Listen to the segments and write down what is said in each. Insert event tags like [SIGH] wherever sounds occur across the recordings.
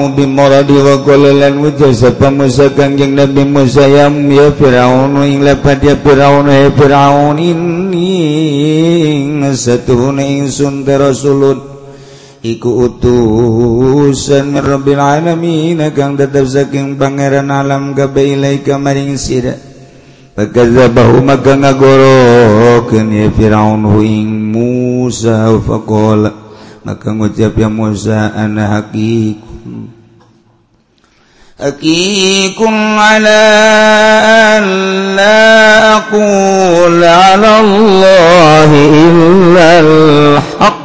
qawmu bimoradi wa qalalan ucap Musa kanjeng Nabi Musa ya ya Firaun ing lepat ya Firaun ya Firaun ini satuhun ingsun terasulun iku utusan min rabbil alamin kang tetep saking pangeran alam kabe ilaika maring sira. Pagkazabahu maka ngagorokeun ya firaun huing Musa faqala. Maka ngucap ya Musa ana haqiq أكيكم على أن لا أقول على الله إلا الحق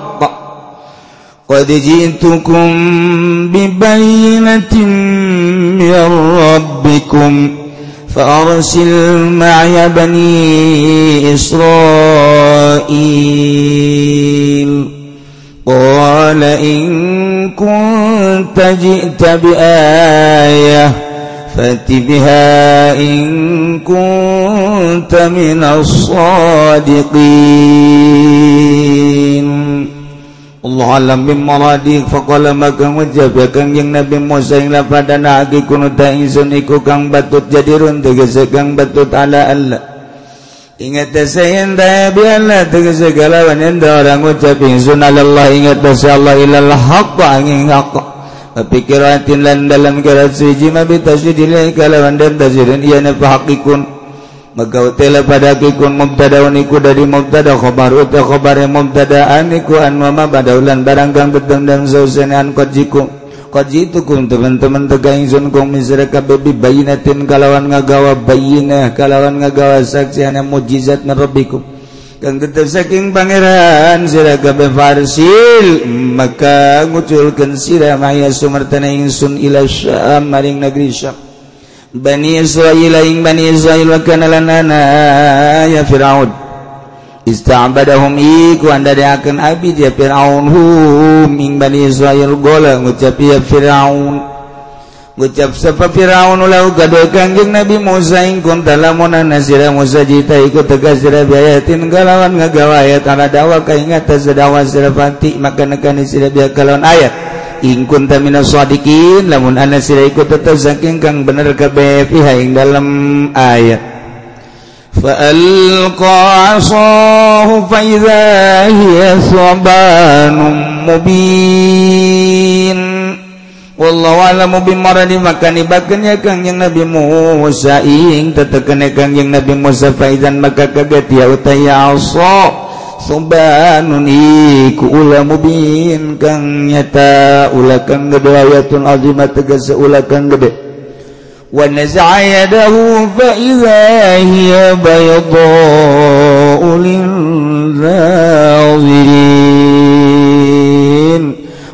قد جئتكم ببينة من ربكم فأرسل معي بني إسرائيل قال إن كنت جئت بآية فات بها إن كنت من الصادقين Allah alam bin maradi faqala maka ngucap ya kang yang Nabi Musa ing lapadana agi kuno ta ingsun iku kang batut jadi run tegese kang batut ala Allah Ingat tasayin tabianlah tegas segala wanita orang ucap insun Allah ingat tasya Allah ilal haqq angin haqq Pikiratin lan dalam kerat suci mabi tasyidilai kalawan dan tasyidin iya napa hakikun. Maka utila pada kikun mubtadaun iku dari mubtada khobar uta khobar mubtadaan iku an wama badaulan barangkang betem dan sausenan kodjikum Koji itu kum teman-teman tegangsun kum misra kabebi bayinatin kalawan ngagawa bayinah kalawan ngagawa saksi hana mujizat narabikum. Kang tetep saking pangeran sira kabe farsil maka nguculkeun sira maya sumertana ingsun ila syam maring negeri syam. Bani Israil ing Bani Israil wa kana lanana ya Firaun Istabadahum iku andadakan abi dia Fir'aun. Hum ing Bani Israel gola ngucap ya Fir'aun. Ngucap sapa Fir'aun ulau gaduh kangjeng Nabi Musa ing kunta lamuna nasira Musa jita iku tegas sira biayatin galawan ngagawa ayat ala dawa kaingat sedawa sira pati maka nekani sira biaya kalon ayat. Ing kunta minas sadikin lamun ana sira iku tetep saking kang bener kebe pihak ing dalam ayat. فألقى عصاه فإذا هي ثعبان مبين. Wallahu a'lamu bimaradi maka nibakeun Kangjeng Nabi Musa ing tetekene Kangjeng Nabi Musa faizan maka kaget ya utaya asa subanun iku ula mubin kang nyata ula kang gede ayatun azimah tegas ula kang gede ونزع يده فإذا هي بيضاء للناظرين.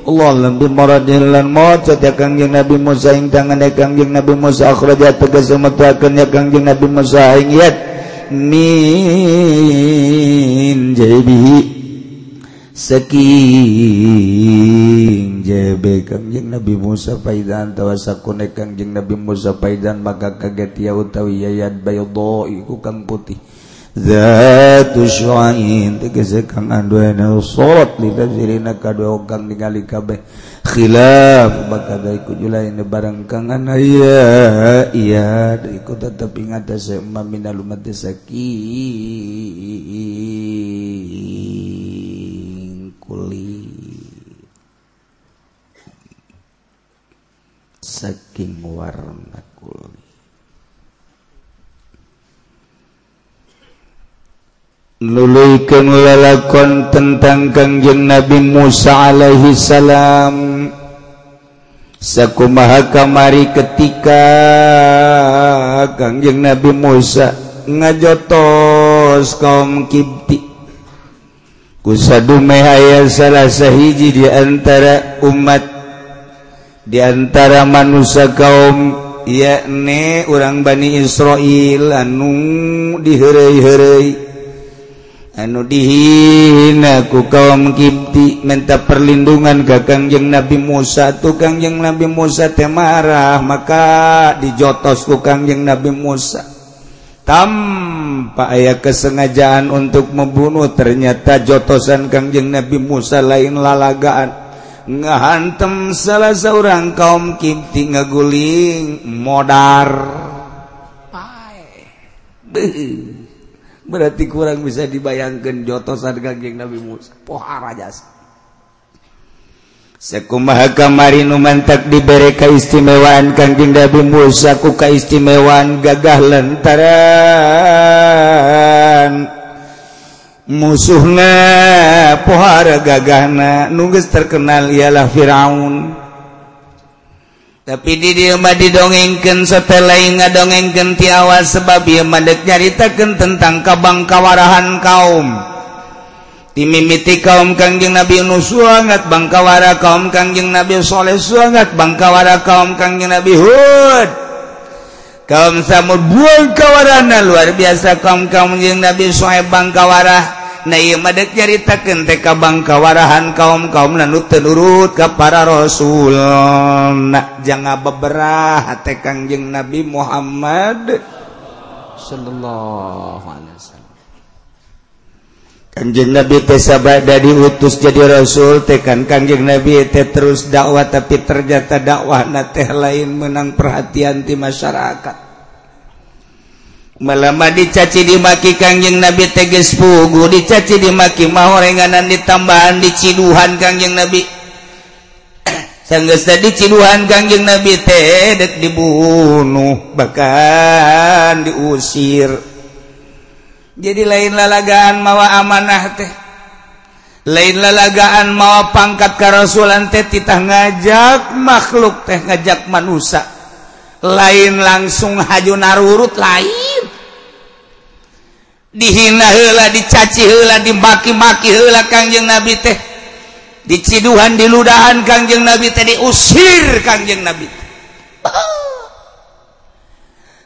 Allah alam bimaradin lan maca ya kangjeng Nabi Musa ing tangane kangjeng Nabi Musa akhrajat tegas metakeun ya kangjeng Nabi Musa ing yat min jabihi saking jebe kangjeng Nabi Musa Fadan tawasakune kangjeng Nabi Musa faidan maka kaget ya utawi yayad baydo iku kang putih. Zatu syu'ain tegese kang anduena sorot li tafsirina kadua kang ningali kabeh. Khilaf maka da iku julain barang kang anaya iya iku tetep ingat asa minal umat sakin. saking warna kulit luluikan lalakon tentang kangjeng Nabi Musa alaihi salam. Sakumaha kamari ketika kangjeng Nabi Musa ngajotos kaum kibti. Kusadume aya salah sahiji diantara umat diantara manusia kaum yakni orang Bani Israil anu diherai-herai anu dihina ku kaum Kipti minta perlindungan ke Kangjeng Nabi Musa. Tu Kangjeng Nabi Musa temarah maka dijotos ku Kangjeng Nabi Musa. Tanpa ayah kesengajaan untuk membunuh ternyata jotosan Kangjeng Nabi Musa lain lalagaan. ngahantem salah seorang kaum kimti ngaguling modar. Berarti kurang bisa dibayangkan jotosan gaging Nabi Musa. Pohara jasa sekumaha kamari nu mantak diberi keistimewaan kangjeng Nabi Musa ku keistimewaan gagah lantaran musuhna pohara gagahna nuges terkenal ialah Firaun. Tapi di diamah didongengken setelah ngadongengken tiawa sebab ia mandek nyaritakan tentang kabang kawarahan kaum dimimiti kaum kangjeng Nabi Yunus suangat bangkawara kaum kangjeng Nabi Soleh suangat bangkawara kaum kangjeng Nabi Hud. Kaum samud buang kawarana luar biasa kaum kaum jeng Nabi Sohaib bangkawara namadek nyaritakan TK Bangkawarahan kaum-kaum nanu tenurut ke para rasul. Nah, jangan beberapa hati Kangjeng Nabi Muhammad Shallallahu Alaihi Wasallam. Kanjeng Nabi tesabat dari utus jadi rasul tekan Kanjeng Nabi teh terus dakwah tapi ternyata dakwah na teh lain menang perhatian di masyarakat. melama dicaci dimaki Kangjeng Nabi teges pugu dicaci dimaki mau renganan ditambahan diciduhan Kangjeng Nabi. [CLEARS THROAT] Sanggeus diciduhan Kangjeng Nabi teh dek dibunuh bahkan diusir. Jadi lain lalagaan mawa amanah teh. Lain lalagaan mawa pangkat karasulan teh titah ngajak makhluk teh ngajak manusia. lain langsung haju narurut lain. Dihina hela dicaci hela dimaki-maki hela Kangjeng Nabi teh. Diciduhan diludahan Kangjeng Nabi teh diusir Kangjeng Nabi teh. [SIGHS]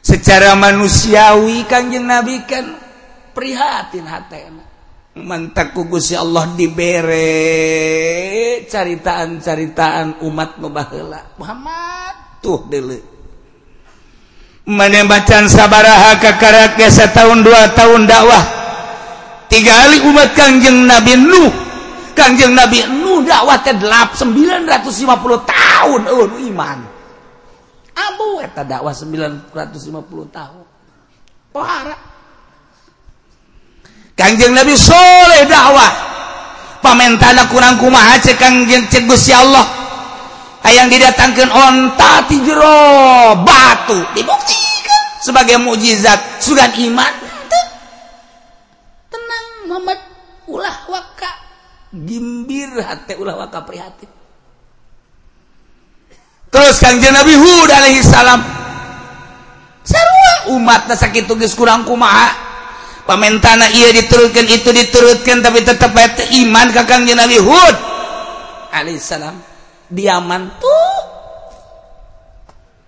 secara manusiawi Kangjeng Nabi kan prihatin hati mantak kugus ya Allah dibere caritaan-caritaan umat nubahela Muhammad tuh dulu mana bacaan sabaraha kakarak setahun dua tahun dakwah. Tiga kali umat kangjeng Nabi Nuh. Kangjeng Nabi Nuh dakwah ke delap 950 tahun. Oh iman. Abu eta dakwah 950 tahun. Pohara Kanjeng Nabi soleh dakwah. Pamentana kurang kumaha cek kanjeng cegus ya Allah yang didatangkan onta ti jero batu. Dibuktikan sebagai mukjizat. Sugan iman. Tenang Muhammad. Ulah waka. Gimbir hati ulah waka prihatin. Terus kanjeng Nabi Hud alaihi salam. Sarua umat sakit tugas kurang kumaha. Pamentana ia diturutkan itu diturutkan tapi tetap iman kakang Nabi Hud alaihissalam diaman tuh.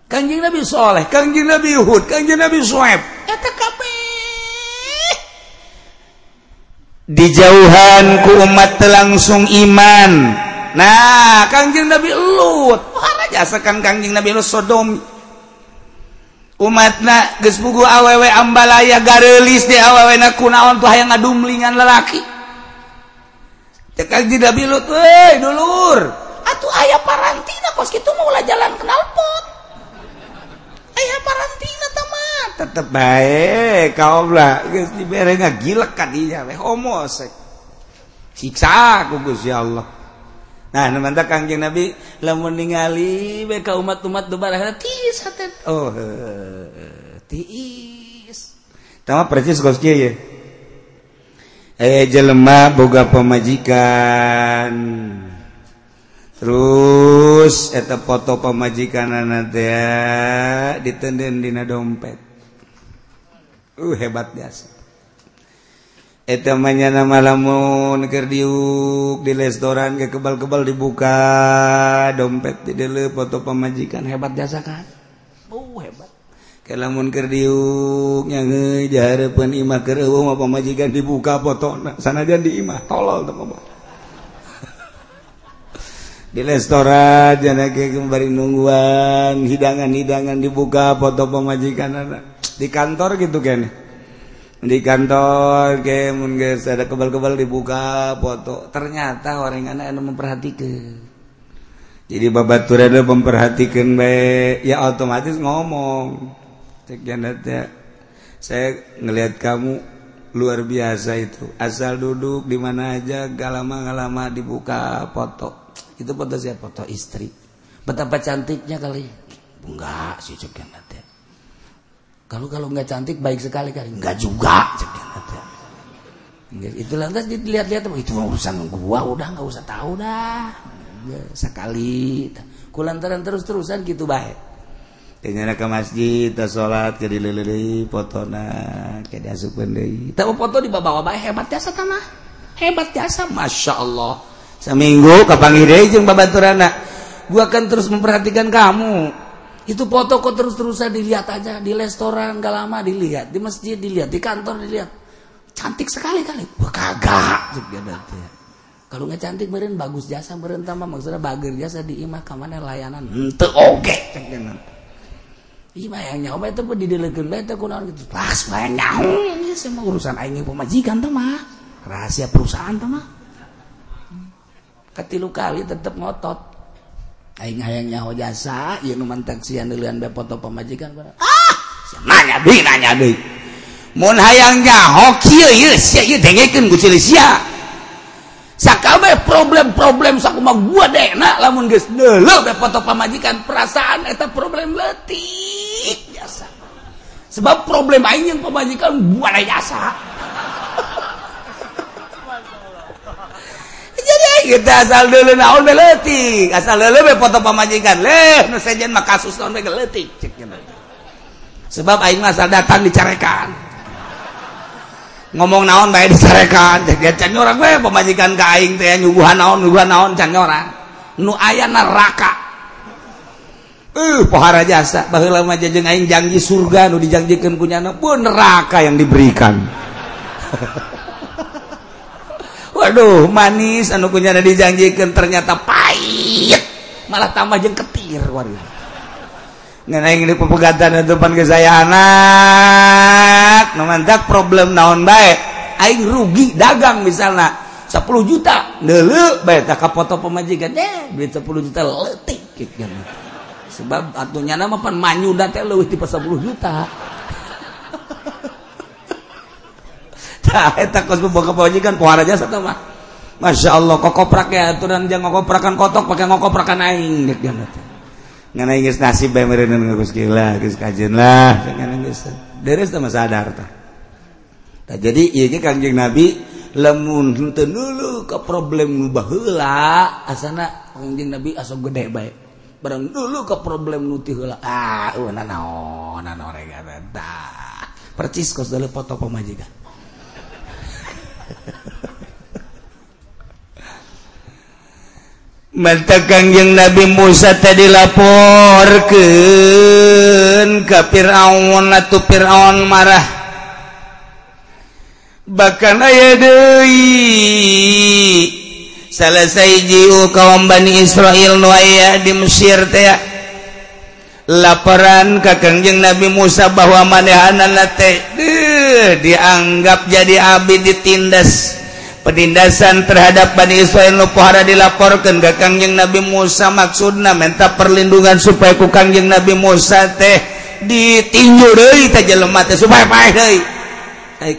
Kanjeng Nabi Soleh, Kanjeng Nabi Hud, Kanjeng Nabi Suhaib, eta kabeh. Dijauhan ku umat langsung iman. Nah, Kanjeng Nabi Lut, mana jasa kan Kanjeng Nabi Lut Sodom. Umatna geus pugu awewe ambalaya garelis di awewena kunaon tuh yang ngadumlingan lelaki Teh Kanjeng Nabi Lut, dulur, tuh ayah parantina kos gitu maulah jalan knalpot ayah parantina teman. Tetep baik kau lah. Guys dibere gila kadinya weh homo sek. Siksa aku Gusti Allah. Nah namanta kangjeng Nabi. Lamun ningali bae ka umat-umat dubaraha tiis hatet oh tiis. Tama persis Gusti ya eh jelema boga pemajikan terus eta foto pemajikan ditenden dina dompet. Uh hebat biasa. Etamanya nama lamun keur diuk di restoran ke kebal-kebal dibuka dompet di dele foto pemajikan hebat jasa kan? Uh hebat. Ke lamun keur diuk nyange jahareupun imah keur eueuh pemajikan dibuka foto sanajan di imah tolol teman-teman di restoran jana kembali nungguan hidangan-hidangan dibuka foto pemajikan anak di kantor gitu kan di kantor ke ada kebal-kebal dibuka foto. Ternyata orang anak yang memperhatikan. Jadi babatur ada memperhatikan baik ya otomatis ngomong. Saya ngelihat kamu luar biasa itu. Asal duduk di mana aja gak lama gak lama dibuka foto itu foto siapa? Foto istri. Betapa cantiknya kali. Enggak sih cek kalau kalau nggak cantik baik sekali kali. Nggak juga itu lantas dilihat-lihat itu urusan gua udah nggak usah tahu dah. Sekali. Kulantaran terus-terusan gitu baik. Kayaknya ke masjid, tak sholat, ke dilelele, foto na, ke diasup pendai. Tahu foto di bawah baik hebat jasa tanah, hebat jasa, masya Allah. Seminggu jeng babaturana, gua akan terus memperhatikan kamu. Itu foto kok terus-terusan dilihat aja. Di restoran gak lama dilihat. Di masjid dilihat. Di kantor dilihat. Cantik sekali kali. Wah kagak. Kalau nggak cantik beren bagus jasa beren tambah maksudnya bager jasa di imah kamane layanan. Ente oke. Imah yang nyawa itu pun didelekin bae teh kunaon gitu. Pas bae nyawa. Ini semua urusan aing pemajikan tuh mah. Rahasia perusahaan tuh ketilu kali tetap ngotot. Aing hayang nyaho jasa ieu nu mantak sian deuleun bae foto pamajikan barang ah! Nanya deui nanya deui. Mun hayang nyaho kieu ieu sia ieu dengekeun ku cilik sia. Sakabeh problem-problem sakumaha gua dena lamun geus deuleu bae foto pamajikan perasaan eta problem leutik jasa sebab problem aing yang pamajikan buana jasa. kita asal dulu naon beletik asal dulu be foto pamajikan. Leh nu sejen mah kasus naon be geletik cek sebab aing asal datang dicarekan. Ngomong naon bae dicarekan. Cek dia can orang we pamajikan ka aing teh nyuguhan naon nyuguhan naon can orang. Nu aya neraka. Eh uh, pohara jasa. Baheula mah jeung aing janji surga nu dijanjikeun ku nyana pun neraka yang diberikan. [LAUGHS] Waduh manis. Anu punya dijanjikan ternyata pahit. Malah tambah jeng ketir waduh. Ngenaing di pepegatan depan ke saya anak mantap problem naon baik aing rugi dagang misalnya 10 juta dulu baik tak foto pemajikan. Ya duit 10 juta letik gitu. sebab atunya nama pan manyu teh leuwih tipe 10 juta. Masya Allah kokoprak ya aturan jangan ngokoprakan kotok pakai ngokoprakan aing dek jangan ngan aing geus nasib bae meureun geus gila geus kajian lah jangan geus deres sama sadar tah tah jadi ieu ge Kangjeng Nabi lamun teu dulu ke problem nu baheula asana Kangjeng Nabi asa gede bae. Barang dulu ke problem nu heula ah uh nanaon nanaon rega tah. Percis kos dulu foto pemajikan [LAUGHS] mata yang Nabi Musa tadi lapor ke Firaun atau Firaun marah. Bahkan aya deui selesai sahiji kaum Bani Israil nuaya di Mesir teh. laporan kakengjeng Nabi Musa bahwa manehanan dianggap jadi Abi ditindas. Penindasan terhadap Bani Israel Nupuhara dilaporkan ke Kangjeng Nabi Musa. Maksudna minta perlindungan supaya ku Kangjeng Nabi Musa teh ditinju deui teh jelema teh supaya paeh deui.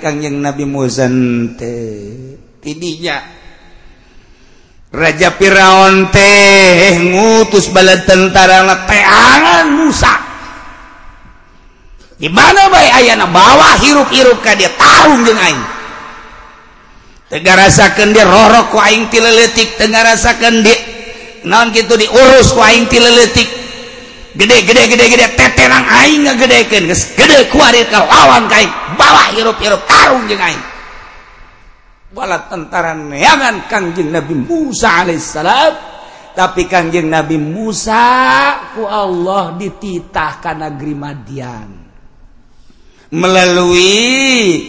Kangjeng Nabi Musa teh tidinya. Raja Firaun teh ngutus bala tentara teangan Musa. Di mana bae ayana bawa hirup-hirup ka dia tahun jeung aing. Tegarasakeun dia rorok ku aing ti leutik, tegarasakeun dia naon kitu diurus ku aing ti leutik. Gede-gede gede-gede teterang aing ngagedekeun, geus gede kuarir ka lawan ka aing, bawa hirup-hirup tarung jeung aing. bala tentara neangan Kangjeng Nabi Musa alaihissalam. Tapi Kangjeng Nabi Musa ku Allah dititah ka negeri Madian. Melalui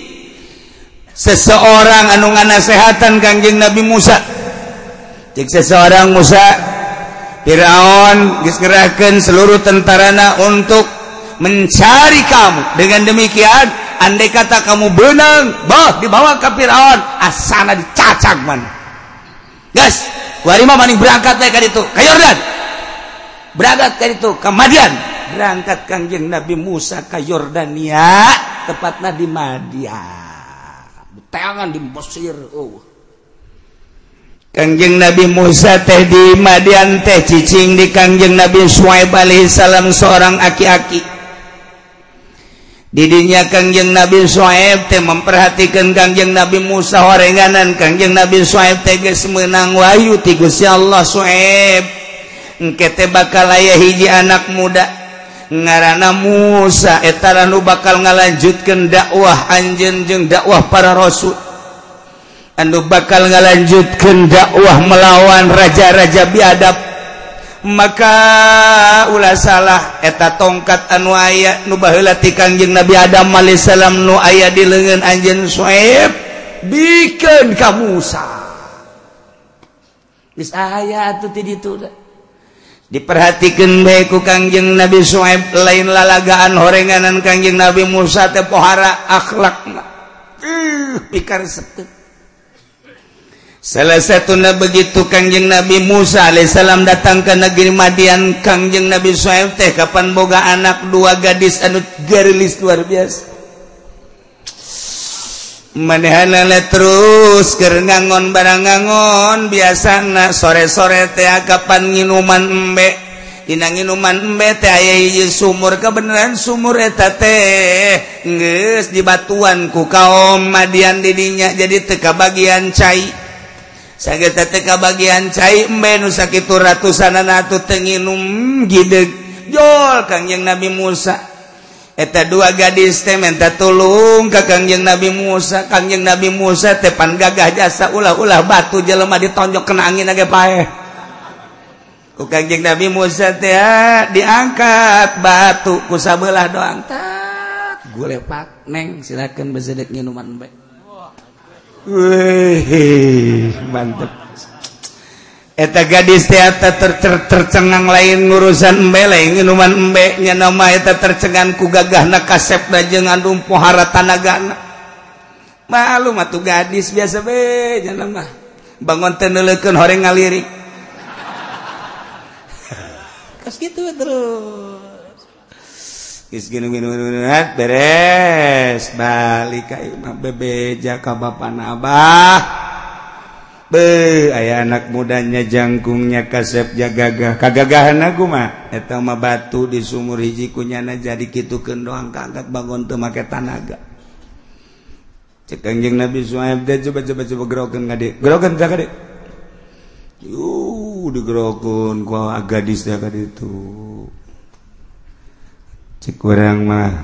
seseorang anu nganasehatan Kangjeng Nabi Musa. Cek seseorang Musa Firaun diserahkan seluruh tentarana untuk mencari kamu. Dengan demikian andai kata kamu benang bah dibawa ke Firaun. Asana dicacak man. Gas warima maning berangkat naik kan itu ke Yordan. Berangkat kan itu ke Madian. Berangkat kanjeng Nabi Musa ke Yordania tepatnya di Madian. Tangan di Mesir oh. Kangjeng Nabi Musa teh di Madian teh cicing di Kangjeng Nabi Suhaib alaihi salam seorang aki-aki. didinya Kangjeng Nabi Swaib teh memperhatikan Kangjeng Nabi Musa warenganan Kangjeng Nabi Swaib teges menang Wahyu ti Gusti Allah Swaib engke teh bakal aya hiji anak muda. Ngaranna Musa etara nu bakal ngalanjutkeun dakwah anjeun jeung dakwah para rasul. Anu bakal ngalanjutkan dakwah melawan raja-raja biadab. maka ulah salah eta tongkat anu aya nubahlati Kangjeng Nabi Adam Alaihissalam nu aya di lengan Anjen Sueb bikin kamu Musa. Wis aya atuh diperhatikan baikku Kangjeng Nabi Sueb lain lalagaan horenganan Kangjeng Nabi Musa tepohara akhlak pikar sepet salah satunya begitu Kangjeng Nabi Musa Alaihissalam datang ke negeri Madian. Kangjeng Nabi Soel teh kapan boga anak dua gadis anu gerilis luar biasa. Manehana terus ger ngangon barang ngangon. Biasa na sore-sore teh kapan nginuman embe. Dina nginuman embe teh aya hiji sumur kebenaran sumur eta teh. Geus di batuan ku kaum Madian didinya jadi teka bagian cai. sakit bagian cair menu sakit ratusan atau tenginum gideg. Jol kangjeng Nabi Musa. Eta dua gadis teh minta tolong ke kangjeng Nabi Musa. Kangjeng Nabi Musa tepan gagah jasa ulah-ulah batu jelema ditonjok kena angin agak pae. ku kangjeng Nabi Musa teh ah, diangkat batu. Ku sabelah doang tak gulepak neng silakan bezedek minuman baik mantap eta gadis teata tercengang lain urusan embele minuman embeknya nama eta tercengan ku gagah na kasep na jeung ngandung pohara tanagana. Malu matu gadis biasa be jangan mah bangun teu horeng ngalirik. Kas kitu terus Eh, beres. Balik bebeja nabah. Be aya anak mudanya jangkungnya kasep jagagah. Kagagahan aku mah. Eta mah batu di sumur hiji kunyana jadi kitu kendoang kangkat bangun teu make tanaga. Cek kanjeng Nabi Suhaib dia coba coba coba gerokeun ka dieu gerokeun ka dieu yuh digerokeun ku gadis teh ka ditu cikurang mah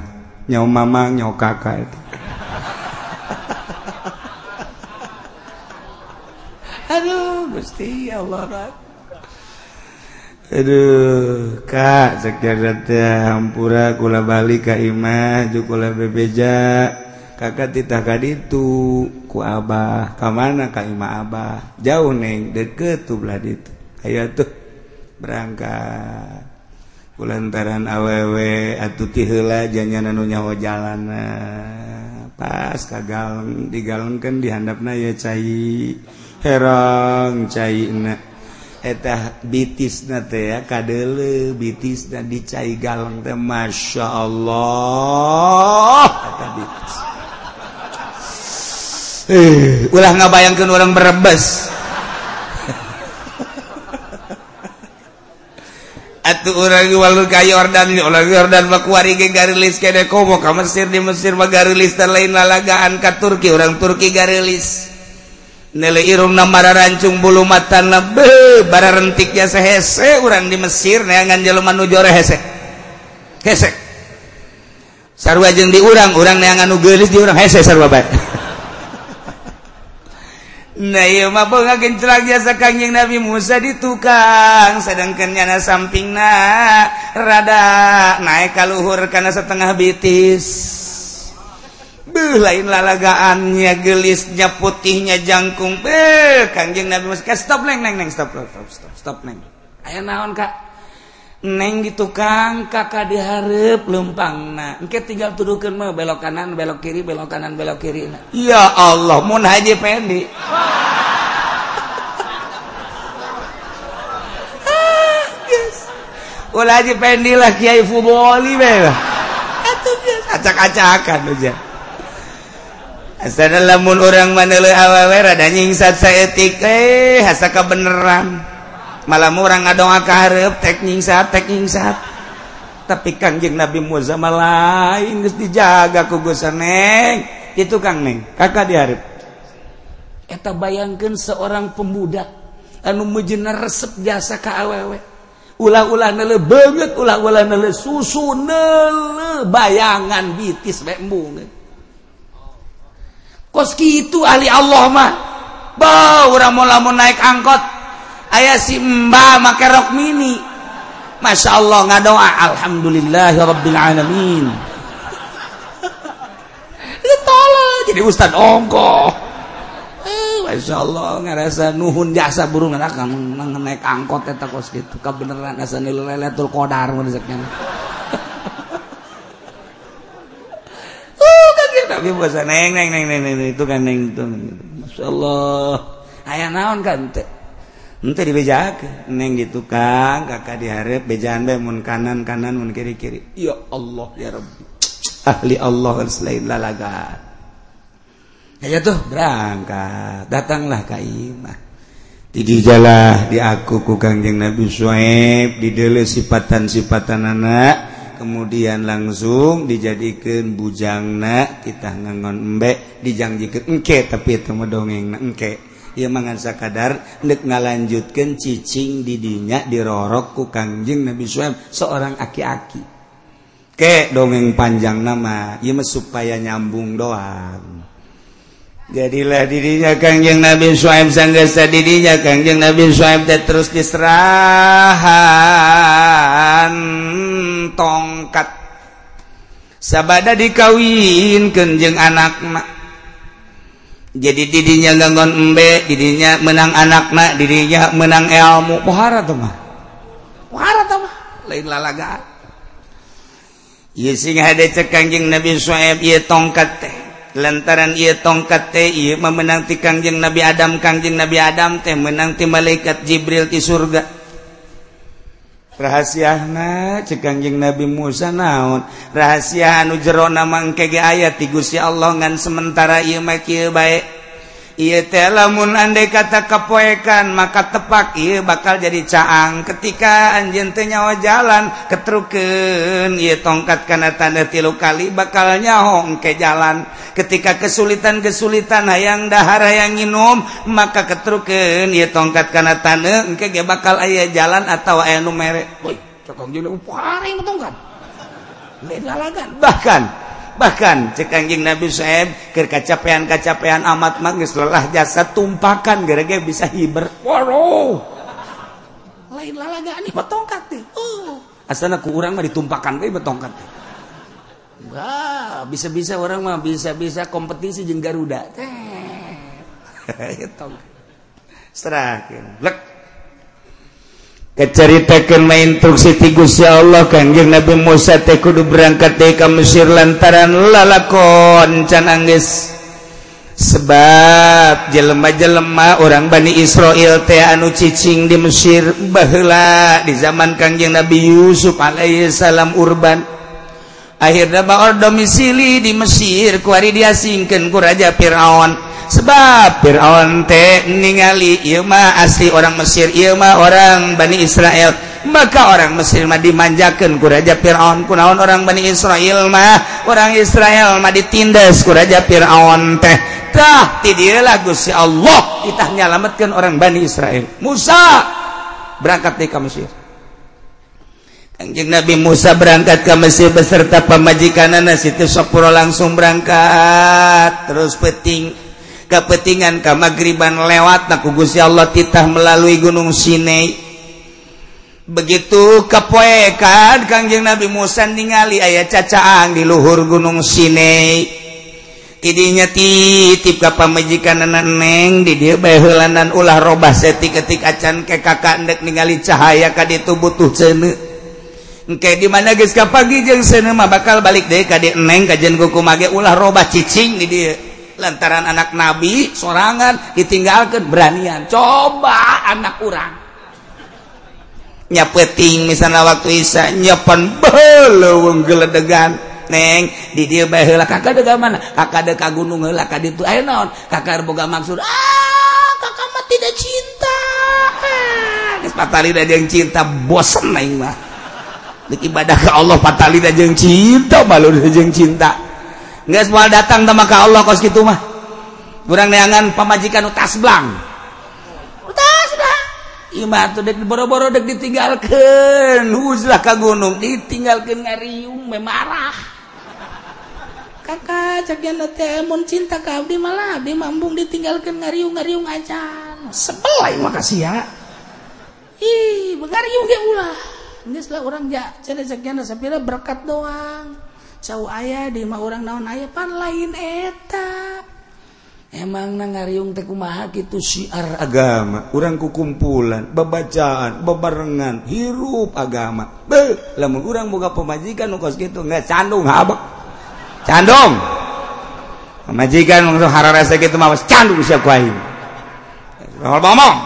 nyaw mamang nyaw kakak. Itu [LAUGHS] aduh mesti Allah aduh kak sekarang teh hampura kula balik ka imah jukula bebeja. Kakak titah kaditu ku abah. Kamana ka imah abah? Jauh neng deket tuh belah ditu. Ayo tuh berangkat. lantaran awewe atuh tila janya nanu nyawa jalana. Pas kagal digalonkan dihandap na ya cai herong cai na eta bitis teh ya kadele bitis na dicai galang teh masya Allah. Eta bitis. Eh ulah ngabayangkeun orang berebes. Yordanlis Mesir di Mesir magalis dan lain lalagaan ke Turki. Orang Turki garis nilai Irung nama rancung bulu mata nebe bara rentiknya sehese orang di Mesir. Neangan jeluman nujore hese. Hesek sarwa jeung diurang urang neangan nu geulis diurang. Hese sarwa bae. [LAUGHS] Nayjing Nabi Musa di tukang sedangkan nyana samping na rada naik kalluhur karena setengah bitis Be lain lalagaannya gelisnya putihnya jangkung be Kanjeng Nabi Musa stop neng neng neng stop stop stop stop neng. Ayo naon Kak? Neng gitu kang kakak diharap lempang nah. Engke tinggal tuduhkan mah belok kanan belok kiri belok kanan belok kiri nah. ya Allah mun haji pendi? Ulah haji pendi lah kiai fuboli bela. Acak-acakan aja. Lamun orang man awa nyingsa sayatik eh hasaka beneran malam orang ngadoa karep tek saat tek saat tapi kangjeng Nabi muzama lain geus dijaga ku Gus Neng itu Kang Neng kakak diharap kita bayangkan seorang pemuda anu mujina resep jasa ke awewe. Ulah-ulah nele banget ulah-ulah nele susu nele bayangan bitis bae embung kos kitu ahli Allah mah. Bau urang mau naik angkot. Aya simba make rok mini Masya Allah nga doa Alhamdulillahirobbil alamin jadi Ustad ongko eh, Masya Allah ngerasa nuhun jasa burung naik angkot gitu beneran qdar tapi bahasa neng neng neng neng itu kan neng itu masya Allah ayah naon kan teh ente dibejakening di tukang kakak diharap bejaan be mun kanan kanan mun kiri kiri ya Allah. Ya Rabbi. Ahli Allah selain lalaga. ya tuh berangkat. Datanglah ka imah. Didijalah di aku ku kangjeng Nabi Suhaib didele sifatan-sifatan anak. Kemudian langsung dijadikan bujangna kita ngangon embe dijanjikan engke tapi itu mah dongeng engke. Ia mangansa kadar nek ngalanjutkan cicing didinya dirorok ku kangjeng Nabi Suhaib seorang aki-aki. Ke dongeng panjang nama ia supaya nyambung doang. Jadilah dirinya kangjeng Nabi Suhaib sanggasa dirinya kangjeng Nabi Suhaib terus diserahan tongkat. Sabada dikawin kenjeng anakna jadi didinya gangguan embe didinya menang anakna didinya menang ilmu. Pohara tuh mah. Pohara tuh mah. Lain lalaga. Iya sing ada cekanjing Nabi Soeb iya tongkat teh. Lantaran iya tongkat teh iya memenang ti kangjeng Nabi Adam. Kangjeng Nabi Adam teh menang ti malaikat Jibril ti surga. rahasiana cekangjing Nabi Musa naon? Rahasia anu jero jerona mangkege ayat ti Guya Allah ngan sementara ia baik Lamun andai kata kepoekan maka tepak ia bakal jadi caang. Ketika anjen nyawa jalan ketruken ia tongkat karena tanda tilu kali bakal nyahong ke jalan. Ketika kesulitan-kesulitan hayang dahara yang nginum maka ketruken ia tongkat karena tanda engke ge bakal ayah jalan atau ayah numere. Woi cokong jadi uparing tongkat. Lain bahkan bahkan cekanjing Nabi Suhaib ke kacapean-kacapean amat magis lelah jasa tumpakan gara-gara bisa hiber. Waduh lain lalaga ini betongkat nih oh. asana ku orang mah ditumpakan kayak betongkat teh. Wah, bisa-bisa orang mah bisa-bisa kompetisi jeung Garuda teh. [LAUGHS] Serahkeun. Lek keceritakan tigus ya Allah Kanjeng Nabi Musa teh kudu berangkat teh ka Mesir lantaran lalakon can anggeus sebab jelema-jelema orang Bani Israel teh anu cicing di Mesir baheula di zaman Kanjeng Nabi Yusuf alaihi salam urban. akhirnya Baor domisili di Mesir kuari diasingkan ku Raja Fir'aun. Sebab Fir'aun teh ningali ilma asli orang Mesir ilma orang Bani Israel. Maka orang Mesir mah dimanjakan ku Raja Fir'aun. Kunaon orang Bani Israel mah? Orang Israel mah ditindas ku Raja Fir'aun teh. Tah tidieu lagu si Allah. Kita nyalametkan orang Bani Israel. Musa berangkat di ke Mesir. Anjing Nabi Musa berangkat ke Mesir beserta pemajikan anas itu sopuro langsung berangkat. Terus peting kepetingan ke magriban lewat nak kugusi Allah titah melalui gunung Sinai. Begitu kepoekan Kangjeng Nabi Musa ningali ayah cacaang di luhur gunung Sinai. Idinya titip ke pemajikan neng di dia bahulanan ulah robah seti ketik acan ke kakak ndek ningali cahaya ka kaditu butuh ceneu Oke dimana guys pagi senema bakal balik deh kadek neng kajian kuku mage. Ulah roba cicing di dia. Lantaran anak nabi sorangan ditinggalkan beranian. Coba anak kurang nyapeting misalnya waktu isa nyapan belum geledegan. Neng di dia baheula kakak deka mana? Kakak deka gunung heula ka ditu. Ayo naon? Kakak boga maksud ah kakak mah tidak cinta. Ah, geus patari yang cinta bosen neng mah. ibadah ke Allah fatali jeng cinta balur jeng cinta. Nggak semua datang sama ke Allah kos gitu mah. Kurang neangan pamajikan utas blang. Utas blang. Ima tuh dek boro-boro dek ditinggalkan. Huzlah ke gunung ditinggalkan ngariung memarah kakak cagian teh mun cinta kau di malah di mambung ditinggalkan ngariung ngariung aja. Sebel makasih ya. Ih mengariung dia ulah. lah orang ja berkat doang. Sau ayah di mah orang naon aya pan lain eta. Emang nangariung tekumaha itu syiar agama. Orang kukumpulan bebacaan bebarengan hirup agama. Be lamun orang boga pemajikan nukos gitu nggak candung habak candung. Pemajikan langsung hararasa gitu mah candung siap kuahin ngomong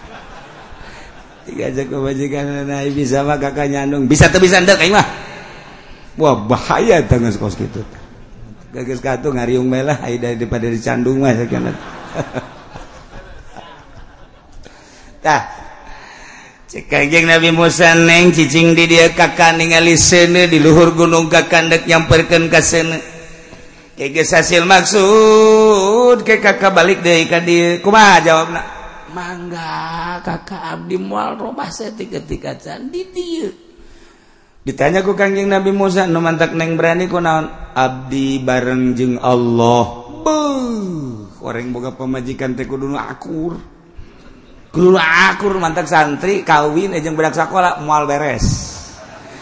[LAUGHS] kebajikan bisa kakak nyandung. Bisa tuh bisa ndak mah. Wah bahaya tangan kos gitu gagas katu ngariung melah aida daripada dicandung mah sakana [LAUGHS] tah. Cek kanjeng Nabi Musa neng cicing di dia kakak ningali sene di luhur gunung kakandek nyamperkeun ka seuneu geus hasil maksud ke kakak balik deui ka dieu kumaha jawabna? mangga kakak Abdi mual robah seti ketika candi dia ditanya ku kangjeng Nabi Musa nu mantak neng berani ku naon? Abdi bareng jeng Allah. Beuh, orang boga pemajikan teh kudu akur. Kudu akur mantak santri kawin jeung budak sakola mual beres.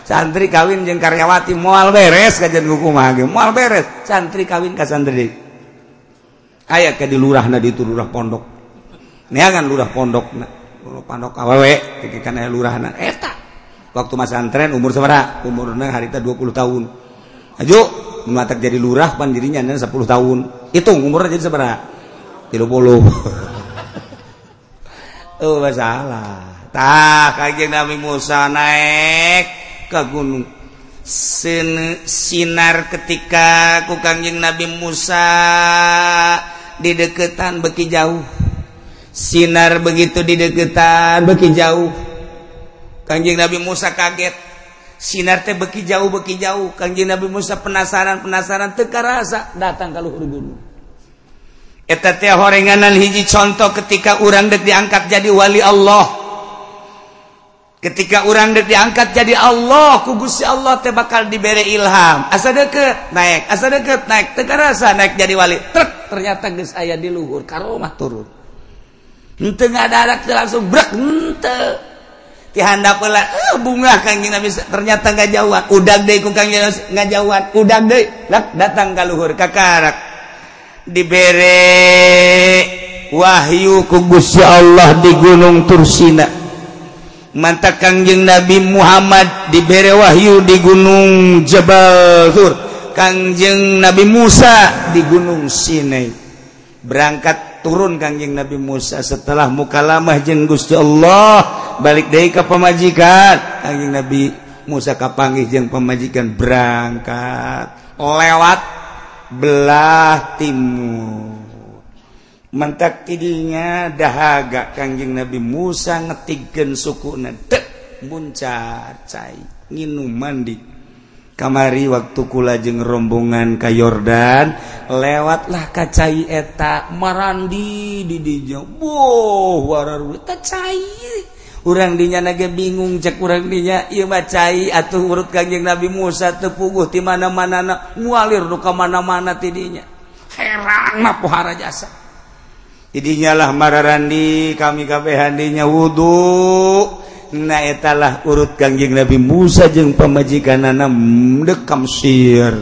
Santri kawin jeung karyawati mual beres kajian hukum ge mual beres. Santri kawin ka santri. Aya ke di lurahna di lurah pondok. neangan lurah pondok pondok awewe karena lurah eta waktu masa antren umur sebera umurnya harita 20 tahun. Ayo mematak jadi lurah pan dirinya dan 10 tahun. Hitung umurnya jadi sebera 30 [LAUGHS] oh masalah. Tak, kajian Nabi Musa naik ke gunung. Sin, sinar ketika ku kanjeng Nabi Musa di deketan beki jauh. sinar begitu di deketan beki jauh Kanjeng Nabi Musa kaget sinar teh beki jauh beki jauh Kanjeng Nabi Musa penasaran penasaran teka rasa datang kalau huru gunung Eta teh horenganan hiji contoh ketika orang dek diangkat jadi wali Allah. Ketika orang dek diangkat jadi Allah, kugusi Allah teh bakal diberi ilham. Asa deket naik, asa deket naik, teka rasa naik jadi wali. Trek ternyata geus aya di luhur karomah turun. tengah dadak langsung brek hmm, ente tihanda pula eh, bunga kang nabi ternyata nggak jawab udah deh ku kang nabi nggak jawab udah deh lak datang ke luhur kakarak dibere wahyu ku Gusti Allah di gunung Tursina. Mantap kangjeng nabi Muhammad dibere wahyu di gunung Jabal Tur kangjeng nabi Musa di gunung Sinai. Berangkat turun Kangjeng Nabi Musa. Setelah muka mukalamah jeng Gusti Allah balik dari ke pemajikan Kangjeng Nabi Musa kapanggih jeng pemajikan berangkat lewat belah timur. Mentak tidinya dahaga Kangjeng Nabi Musa ngetigen suku dek muncar cai nginum mandi kamari waktu kula jeung rombongan ka Yordan lewatlah kacai eta marandi di dinya boh wararul ta urang dinya nage bingung cek urang dinya ieu mah atuh urut kanjeng Nabi Musa tepuguh di mana mana na ngualir nu mana-mana tidinya heran mah pohara jasa. Di dinyalah mararandi kami kabeh handinya wudu. naetalah urut Kangjing Nabi Musa jeung pemajikan nanam dekam sir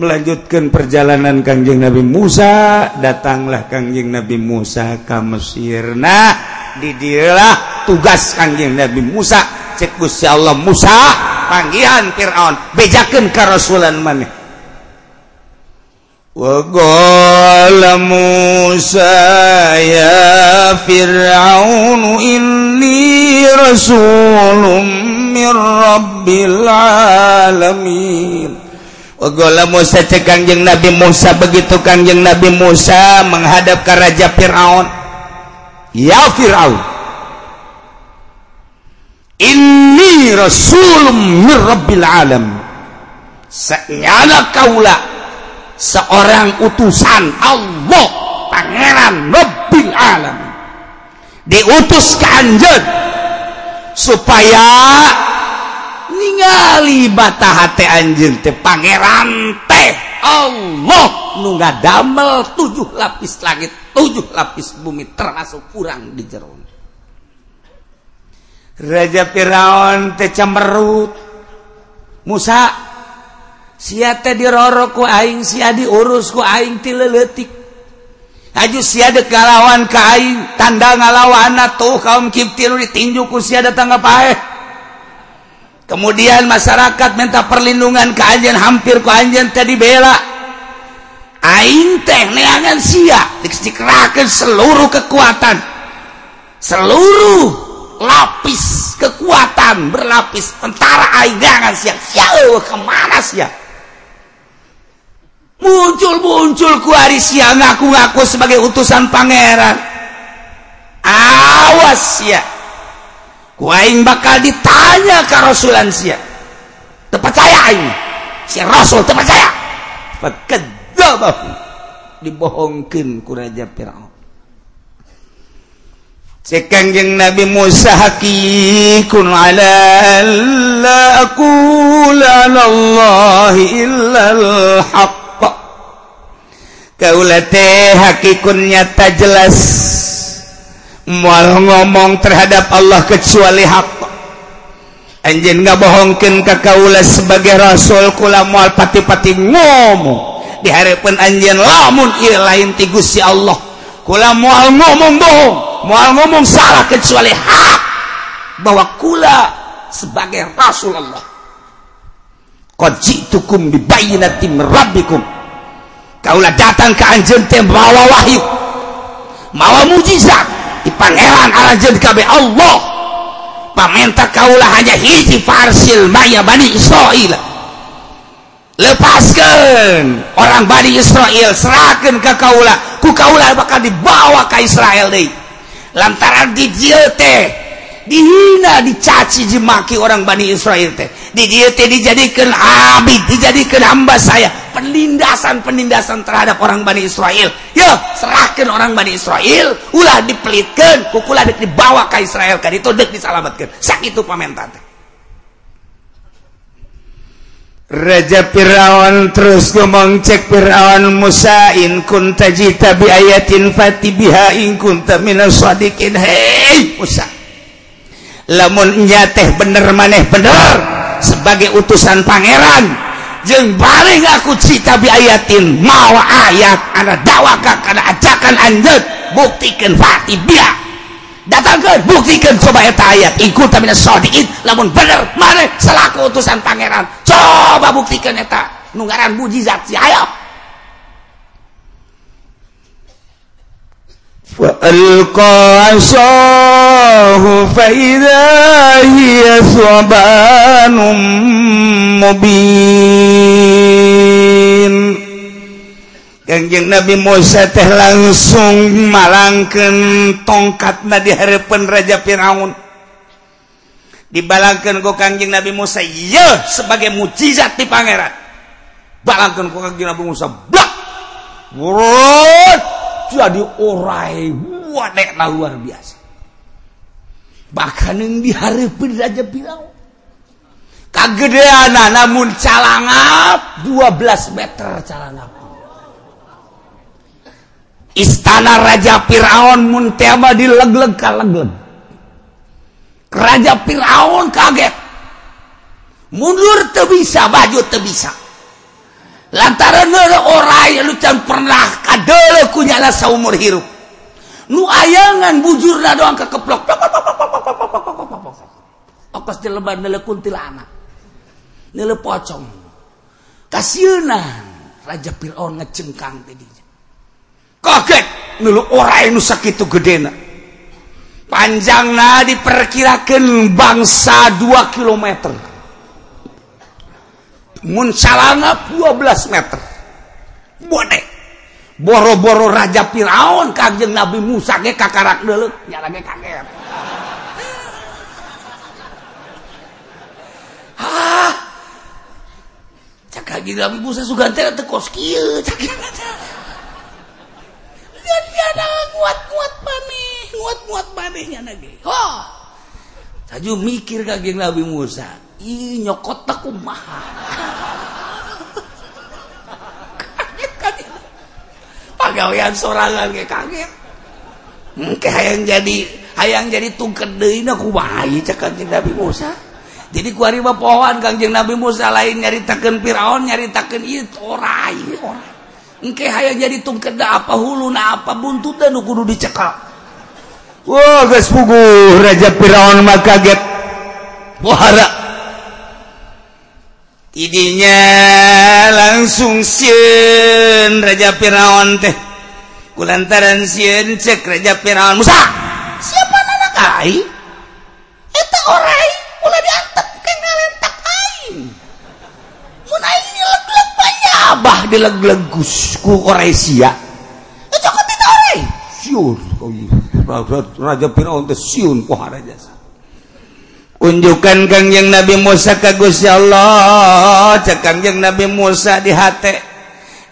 melanjutkan perjalanan Kangjeng Nabi Musa datanglah Kangjeng Nabi Musa ke Mesir nah didilah tugas Kangjeng Nabi Musa. Cek Gusti Allah Musa panggihan Fir'aun. Bejakan ka rasulan maneh. وقال موسى يا فرعون إني رسول من رب العالمين Ogola Musa cekangjeng Nabi Musa begitu kanjeng Nabi Musa menghadap ke Raja Fir'aun. Ya Fir'aun. Ini Rasulum min Rabbil Alam. Senyana kaulah seorang utusan Allah Pangeran Rabbil alam diutus ke anjen supaya ningali bata hati anjeun teh pangeran teh Allah. Nungga damel tujuh lapis langit tujuh lapis bumi termasuk kurang di jero Raja Firaun teh cemberut Musa siate diroroku aing sia diurusku aing tilelletik. Aju siade kalawan ka aing tanda ngalawana tuh kaum kiptiru ditinjuku siada tangga pae kemudian masyarakat minta perlindungan ke anjen hampir ku anjen tadi bela aing teh neangan sia dikerahkan seluruh kekuatan. Seluruh lapis kekuatan berlapis. Tentara aing neangan sia sia ke mana sia? Muncul-muncul kuarisia ngaku-ngaku sebagai utusan pangeran. Awas ya. Kuaing bakal ditanya ke Rasulan sia. Terpercaya ini si Rasul terpercaya? Fakadzabahu dibohongkeun ku Raja Firaun. Sekanjeng Nabi Musa hakikun ala la aqula Allah illa Kaula teh hakikunnya tak jelas. Mual ngomong terhadap Allah kecuali hak. Anjing nggak bohongkan ke kaula sebagai rasul kula mual pati-pati ngomong. Diharapkan anjing lamun iya lain tigusi Allah. Kula mual ngomong bohong mual ngomong salah kecuali hak. Bahwa kula sebagai rasul Allah. Qad ji'tukum bi bayyinatin rabbikum. kaulah datang ke anjen teh bawa wahyu. Mawa mujizat. Di pangeran anjeun kabe Allah. Pamenta kaulah hanya hiji farsil maya Bani Israel. Lepaskan orang Bani Israel serahkan ke kaulah. Ku kaulah bakal dibawa ke Israel deh. Lantaran di teh dihina dicaci jemaki orang Bani Israel teh. Di dia teh dijadikan abid dijadikan hamba saya. Penindasan penindasan terhadap orang Bani Israel. Ya serahkan orang Bani Israel. Ulah dipelitkan kukulah dek dibawa ke Israel. Kan itu dek disalamatkan sakit itu pamentan Raja Firaun terus ngomong cek Firaun Musa in kunta jita bi ayatin fatibiha in kunta minas sadiqin hei Musa lamunnya teh bener maneh bener. Sebagai utusan Pangeran. Jeng baling aku cita biayatin mau ayat ada dawaka karena ajakan anjut buktikan fati biak datangkan buktikan coba eta ayat. Ikut tapi sodiin lamun bener mana selaku utusan Pangeran. Coba buktikan eta. Nunggaran mujizat si ayo. فألقى عصاه فإذا هي ثعبان مبين Nabi Musa teh langsung malangkan tongkat na di hadapan Raja Firaun dibalangkan kok Kanjeng Nabi Musa ya sebagai mukjizat di pangeran balangkan kok Kanjeng Nabi Musa blak jadi orai wadek luar biasa bahkan yang dihadapin Raja Firaun kagedean namun calangap 12 meter calangap Istana Raja Firaun Muntema dileg-leg kaleg Raja Firaun kaget. Mundur tuh bisa, baju tuh bisa. lantaran orang lu can pernah kadele kunyala saumur hirup. Nu ayangan bujur na doang kekeplok. Okos di lebar nele kuntilanak nele pocong. Kasiunan Raja Fir'aun ngecengkang tadi kaget nulu orang nu sakitu gedena. Panjang na diperkirakan bangsa 2 kilometer. Muncalana 12 meter. Bonek. Boro-boro Raja Fir'aun kangjeng Nabi Musa ge kakarak deuleuh, nya lagi kaget. Ah. Cak kangjeng Nabi Musa sugan teh teu kos kieu cak. Dan kada nguat-nguat maneh, nguat-nguat maneh nya lagi. Oh. Taju mikir kangjeng Nabi Musa. Ih, nyokot aku mah. kaget kaget pegawaian sorangan kayak kaget. Mungkin hayang jadi hayang jadi tungket deui na kumaha cek Kanjeng Nabi Musa. Jadi ku ari pohon Kanjeng Nabi Musa lain nyaritakeun Firaun nyaritakeun ieu ora ieu ora. Engke hmm, hayang jadi tungked apa hulu na apa buntut dan kudu dicekal. Wah, wow, geus puguh Raja Firaun mah kaget. Wahara idinya langsung siun Raja Firaun teh. Kulantaran siun cek Raja Firaun. Musa! Siapa anak ai? Eta orai ulah diantep ke ngalentak aing. Mun aing dilegleg banyak abah dilegleg ku Korea itu kok tidak orai? Siun Raja Firaun teh siun ku raja unjukkan Kangjeng Nabi Musa kagus ya Allah. Cek kangjeng Nabi Musa di hati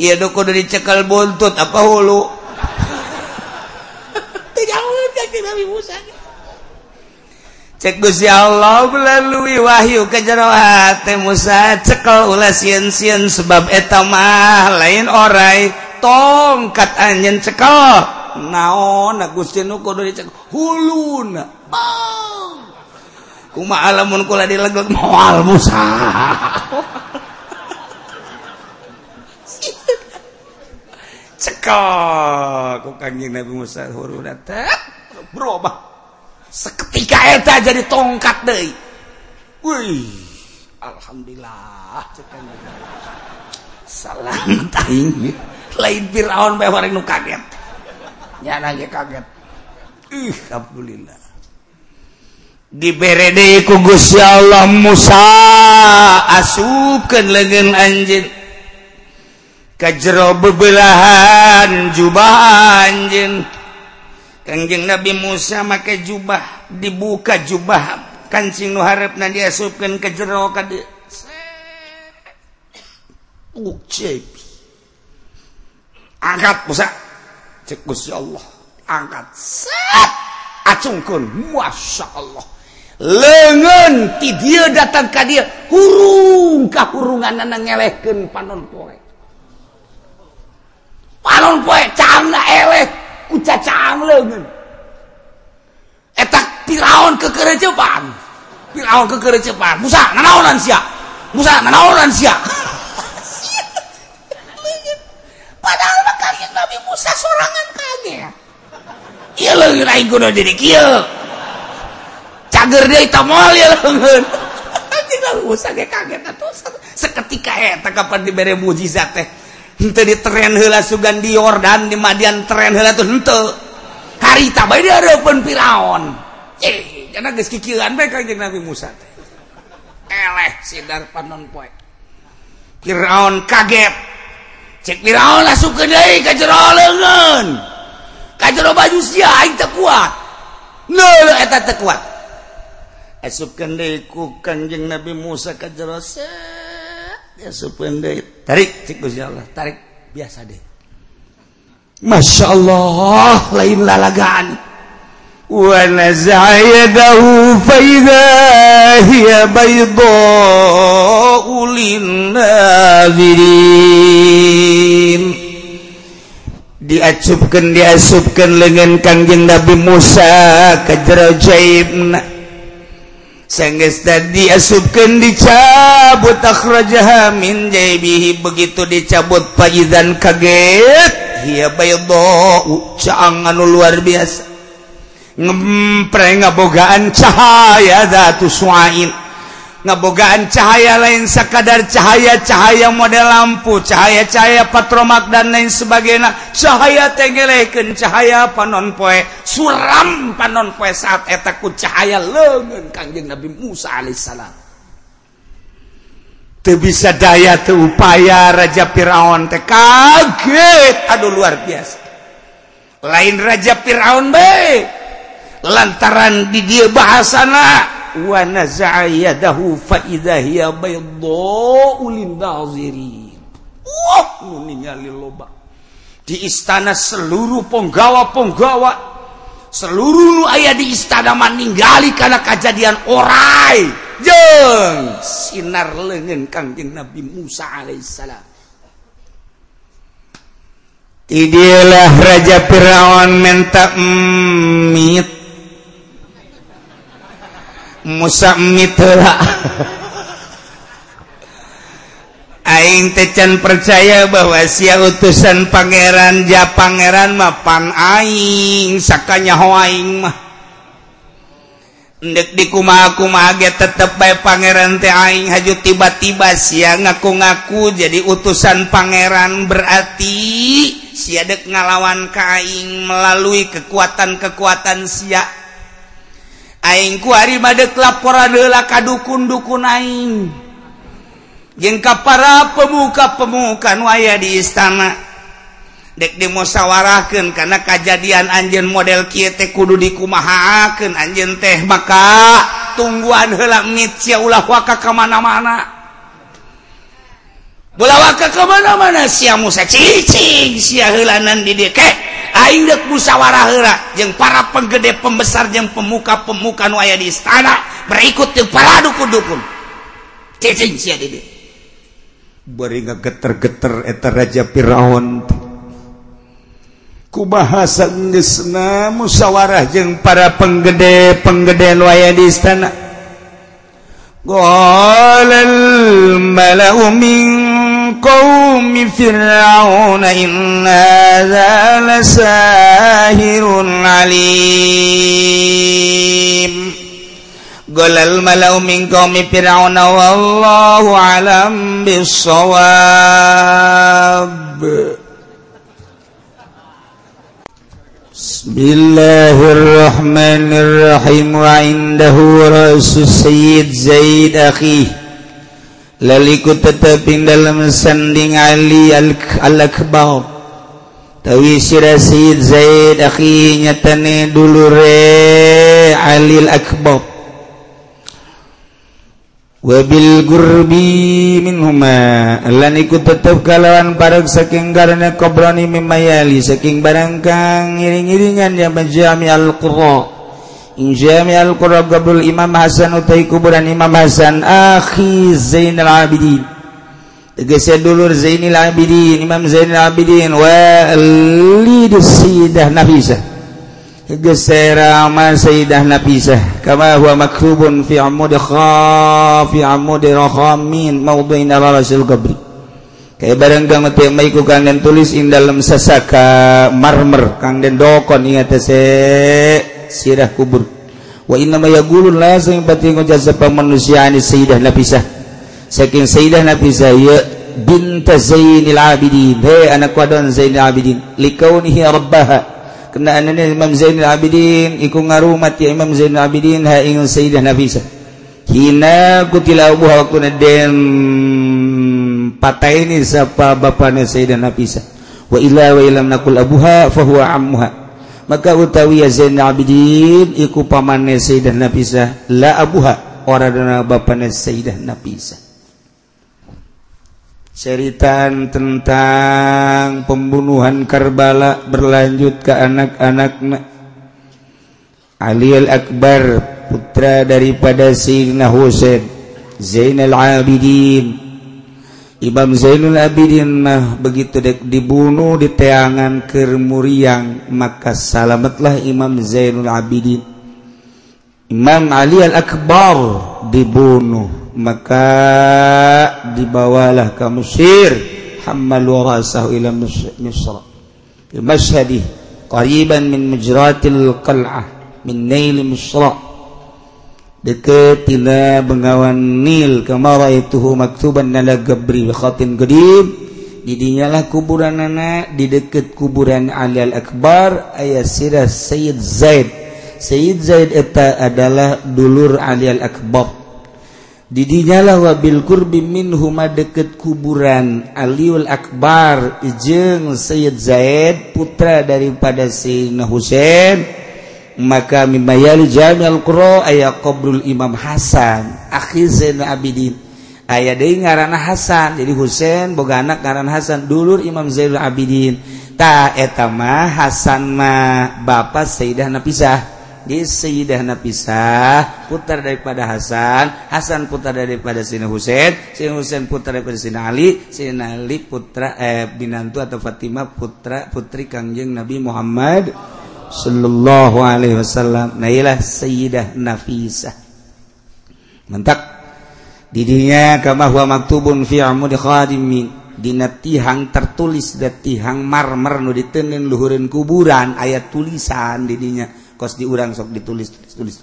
iya duku dari dicekal buntut apa hulu? [LAUGHS] Nabi Musa. Cek Gusti Allah melalui wahyu ke jero hati Musa cekal ulah sieun-sieun sebab eta mah lain orai. Tongkat anjen cekal. Naon Gusti nu kudu dicekal. Huluna bang! Kuma alamun kula dilegek [LAUGHS] moal Musa. Cekal ku kanjeng Nabi Musa huruna teh berubah seketika eta jadi tongkat deui. Wih alhamdulillah salam taing lain Firaun bae bareng nu kaget. Kaget. Alhamdulillah diberede ku Gusti Allah Musa. Asukan legen anjeun. Ka jero bebelahan jubah anjeun. Kanjeng Nabi Musa make jubah dibuka jubah. Kancing nu harap na diasupkan ke jero ka dieu uh, angkat Musa. Cek Gusti Allah. Angkat. Set. Acungkun masya Allah. lengan ti dia datang ka dia hurung kahurungan anak ngelehkan panon poe. Panon poe cangna eleh ku cacang lengan. Etak piraon ke kerecepan piraon ke kerecepan musa nanaonan sia musa nanaonan sia [LAUGHS] padahal mah kalian nabi musa sorangan kaget iya lengan aing kudu jadi kieu. Agar dia hitam seketika eh, eta kapan diberi mujizat teh henteu di tren heula sugan di Yordan di Madian tren heula tuh henteu. Harita bae diareupeun Firaun eh jangan geus kikieuan bae kanjeng Nabi Musa teh. Eleh sidar panon poe. Firaun kaget. Cek Firaun langsung ke deui ka jero leungeun baju sia aing kuat. Neuh eta kuat. asupkan ku kanjeng Nabi Musa ka jero asupkan deui tarik cik Gusti Allah tarik. Biasa deh. Masya Allah lain lalagaan. Wa naza'a yadahu fa idza hiya diacupkan diasupkan lengan kangjeng Nabi Musa ke jero jaibna. sanggeus tadi asupkan dicabut akhrajaha min jaybihi begitu dicabut faizan kaget. Hiya baydo caang anu luar biasa. Ngempreng ngabogaan cahaya zatu suain. ngabogaan cahaya lain sekadar cahaya cahaya model lampu cahaya-cahaya patromak dan lain sebagainya. Cahaya tegeleken cahaya panon poe suram panon poe saat etaku cahaya lengan kanjeng Nabi Musa alaihissalam. Teu bisa daya teu upaya Raja Firaun teh kaget. Aduh luar biasa. Lain Raja Firaun baik lantaran di dia bahasana. ونزع يده فإذا هي بيضاء للناظرين. Wah nu ningali loba di istana seluruh penggawa-penggawa seluruh nu aya di istana mah ningali kana kejadian orai. Jeung sinar leungeun Kangjeng Nabi Musa alaihissalam. Idilah Raja Firaun minta hmm, emit musammitla Aing tecan percaya bahwa sia utusan pangeran ja pangeran mah pan aing sakanya hoaing mah. Ndek di kumaha kumaha ge tetep bae pangeran teh aing haju tiba-tiba sia ngaku-ngaku jadi utusan pangeran berarti sia dek ngalawan ka aing melalui kekuatan-kekuatan sia. Aing ku ari madek laporan heula ka dukun-dukun aing. Jeung ka para pemuka-pemuka nu aya di istana. Dek dimusawarahkeun kana kajadian anjeun model kieu teh kudu dikumahakeun anjeun teh maka tungguan heula mitsia ulah waka ka mana-mana. Bola waka ka mana-mana sia musa cicing sia heulanan di dieu musyawarah yang para penggede pembesar yang pemuka pemuka waya di istana berikut yang para dukun-dukun cicing sia di beri geter-geter eta raja Firaun. Ku bahasa geusna musyawarah jeung para penggede penggede waya di istana qala al mala'u min قوم فرعون إن هذا لساهر عليم. قال الملأ من قوم فرعون والله أعلم بالصواب. بسم الله الرحمن الرحيم. وعنده رأس السيد زيد أخيه. laliku teteping dalam sanding Ali al-Akbar. Tawi si Rasid Zaid akhi nyatane dulu re Ali al-Akbar. Wabil gurbi minhuma. Lan iku tetep kalawan parek saking garana kobrani mimayali saking barang kang iring-iringan yang menjami al-Qur'an Injami Al-Qur'an Gabul Imam Hasan utai kuburan Imam Hasan akhi Zainal Abidin. Tegese dulur Zainal Abidin Imam Zainal Abidin walid Sayyidah Nafisah. Tegese rama Sayyidah Nafisah kama huwa maktubun fi amud kha fi amud rakhamin mawdu'in ala rasul qabri. Kayak barang kang mati mai ku kang den tulis in dalam sasaka marmer kang den dokon ingat se sirah kubur. Wa innamaya gulun lazim batin ngojasa pemanusiaan sayyidah napisah saking sayyidah napisah ya binta zainil abidin. He anak wadon zainil abidin. Likaunihi rabbaha. Kena anana imam zainil abidin iku ngarumat ya imam zainil abidin ha ing sayyidah napisah hina kutila abuha waktu nadem pataini sapa bapana sayyidah napisah wa ila wa ilam nakul abuha fahuwa ammuha. Maka utawi ya Zainal Abidin iku pamannya Sayyidah Nafisah la abuha orang dana bapaknya Sayyidah Nafisah ceritaan tentang pembunuhan Karbala berlanjut ke anak-anak Ali al-Akbar putra daripada Sayyidina Husain Zainal Abidin Imam Zainul Abidin mah begitu dek dibunuh di teangan kermuriang maka salamatlah Imam Zainul Abidin. Imam Ali Al-Akbar dibunuh maka dibawalah ke Mesir. Hammalu rasahu ila Misr. Mashhadi qariban min mujratil qal'ah min nail deket tina Bengawan Nil kemara itu maktuban nala gabri khatin gedib didinyalah kuburan anak di deket kuburan Ali al Akbar ayat sirah Sayyid Zaid. Sayyid Zaid eta adalah dulur Ali al Akbar didinyalah wabil kurbi minhuma deket kuburan Aliul Akbar ijeng Sayyid Zaid putra daripada Sayyidina Husain. maka mimayali jamil qura aya qabrul Imam Hasan. Akhi Zainal Abidin. Aya deui ngaranna Hasan. Jadi Husain boga anak ngaran Hasan. Dulur Imam Zainul Abidin. Ta eta mah Hasan mah bapak Sayyidah Napisah. Di Sayyidah Napisah putar daripada Hasan. Hasan putar daripada Sina Husain. Sina Husain putar daripada Sina Ali. Sina Ali putra eh, binantu atau Fatimah putra putri Kangjeng Nabi Muhammad Shallallahu Alaihi Wasallam. Nalah Sayyidah nafisah. Mentak didinya kamaktubun tihang tertulis dan tihang marmer nu ditenin luhurin kuburan. Ayat tulisan didinya kos diurang sok ditulis tulis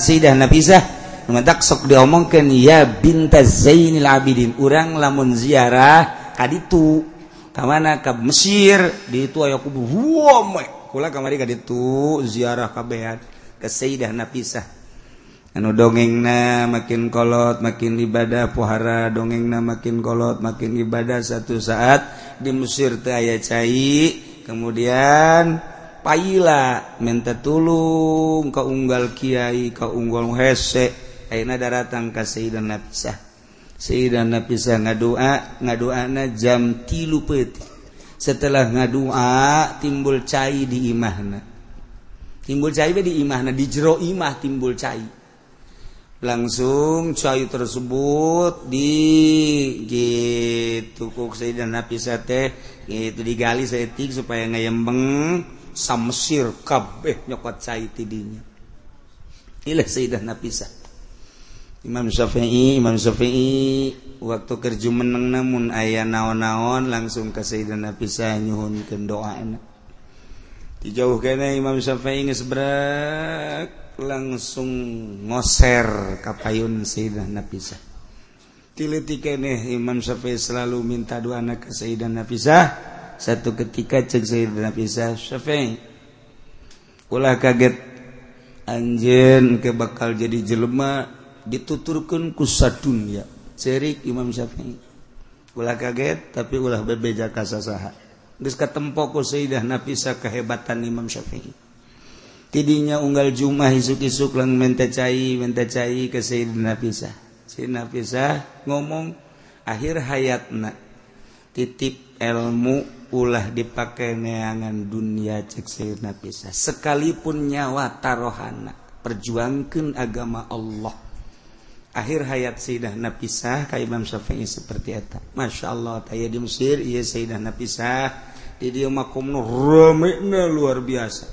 Sayyidah nafisah. Mentak sok diomongkan ya binta Zainil Abidin. Urang lamun ziarah tadi kamana ke Mesir? Di itu aya kubu. Kula kamari ka ditu ziarah kabehan ke Sayyidah Napisah anu dongengna makin kolot makin ibadah pohara dongengna makin kolot makin ibadah satu saat di Mesir teh aya cai kemudian payila minta tulung ka unggal kiai ka unggul hese ayeuna daratang ka Sayyidah Napisah Sayyidana bisa ngadua ngaduana jam tilu peti. Setelah ngadua timbul cai di imahna timbul cai di imahna di jero imah timbul cai. Langsung cai tersebut di gitu kok Sayyidana bisa teh gitu digali setik supaya ngayembeng samsir kabeh nyokot cai tidinya. Ilah Sayyidana bisa Imam Syafi'i Imam Syafi'i waktu kerja menang namun ayah naon-naon langsung ke Sayyidina pisah nyuhun ke doa dijauh kena Imam Syafi'i ngesebrak langsung ngoser kapayun Sayyidina pisah. Tiliti kene Imam Syafi'i selalu minta doa anak ke Sayyidina pisah. Satu ketika cek Sayyidina pisah Syafi'i ulah kaget. Anjen ke bakal jadi jelema. dituturkan kusa dunia cerik Imam Syafi'i. Ulah kaget tapi ulah bebeja kasasaha. Geus katempo ku Sayyidah Nafisa kehebatan Imam Syafi'i. Tidinya unggal Jumat isuk-isuk lang mentecai mentecai ke Sayyidah Nafisa. Sayyidah Nafisa ngomong akhir hayatna titip ilmu ulah dipakai neangan dunia cek Sayyidah Nafisa. Sekalipun nyawa tarohana perjuangkan agama Allah. akhir hayat Sayyidah Napisah ka Imam Syafi'i seperti eta. Masya Allah, taya di Mesir, iya Sayyidah Napisah, di dia makumnu ramena luar biasa.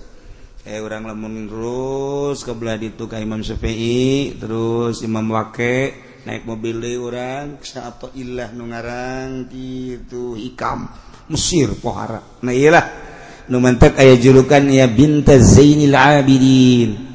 Eh orang lamun terus ke belah itu ka Imam Syafi'i, terus Imam Wake, naik mobil deh orang, atau ilah nungarang gitu, hikam, Mesir, pohara. Nah iyalah, nu mantek ayah julukan ya binta Zainil Abidin.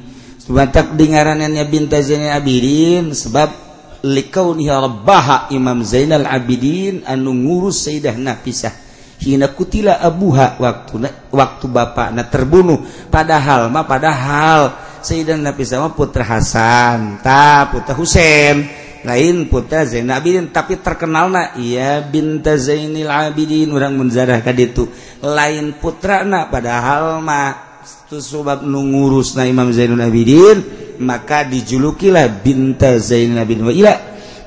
Sebantak dingaranannya binta Zainal Abidin sebab likauniha rabbaha Imam Zainal Abidin anu ngurus Sayyidah Nafisah hina kutila abuha waktu waktu bapak na terbunuh. Padahal mah padahal Sayyidah Nafisah mah putra Hasan ta putra Husain lain putra Zainal Abidin. Tapi terkenalna iya binta Zainal Abidin orang munzarah kaditu lain putra na padahal mah sebab ngurus na Imam Zainul Abidin maka dijulukilah binta Zainul Abidin. Wa ila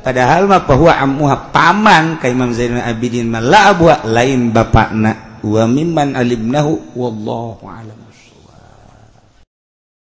padahal mah bahwa amuha paman ka Imam Zainul Abidin malah la lain bapakna wa mimman alimnahu wallahu alam.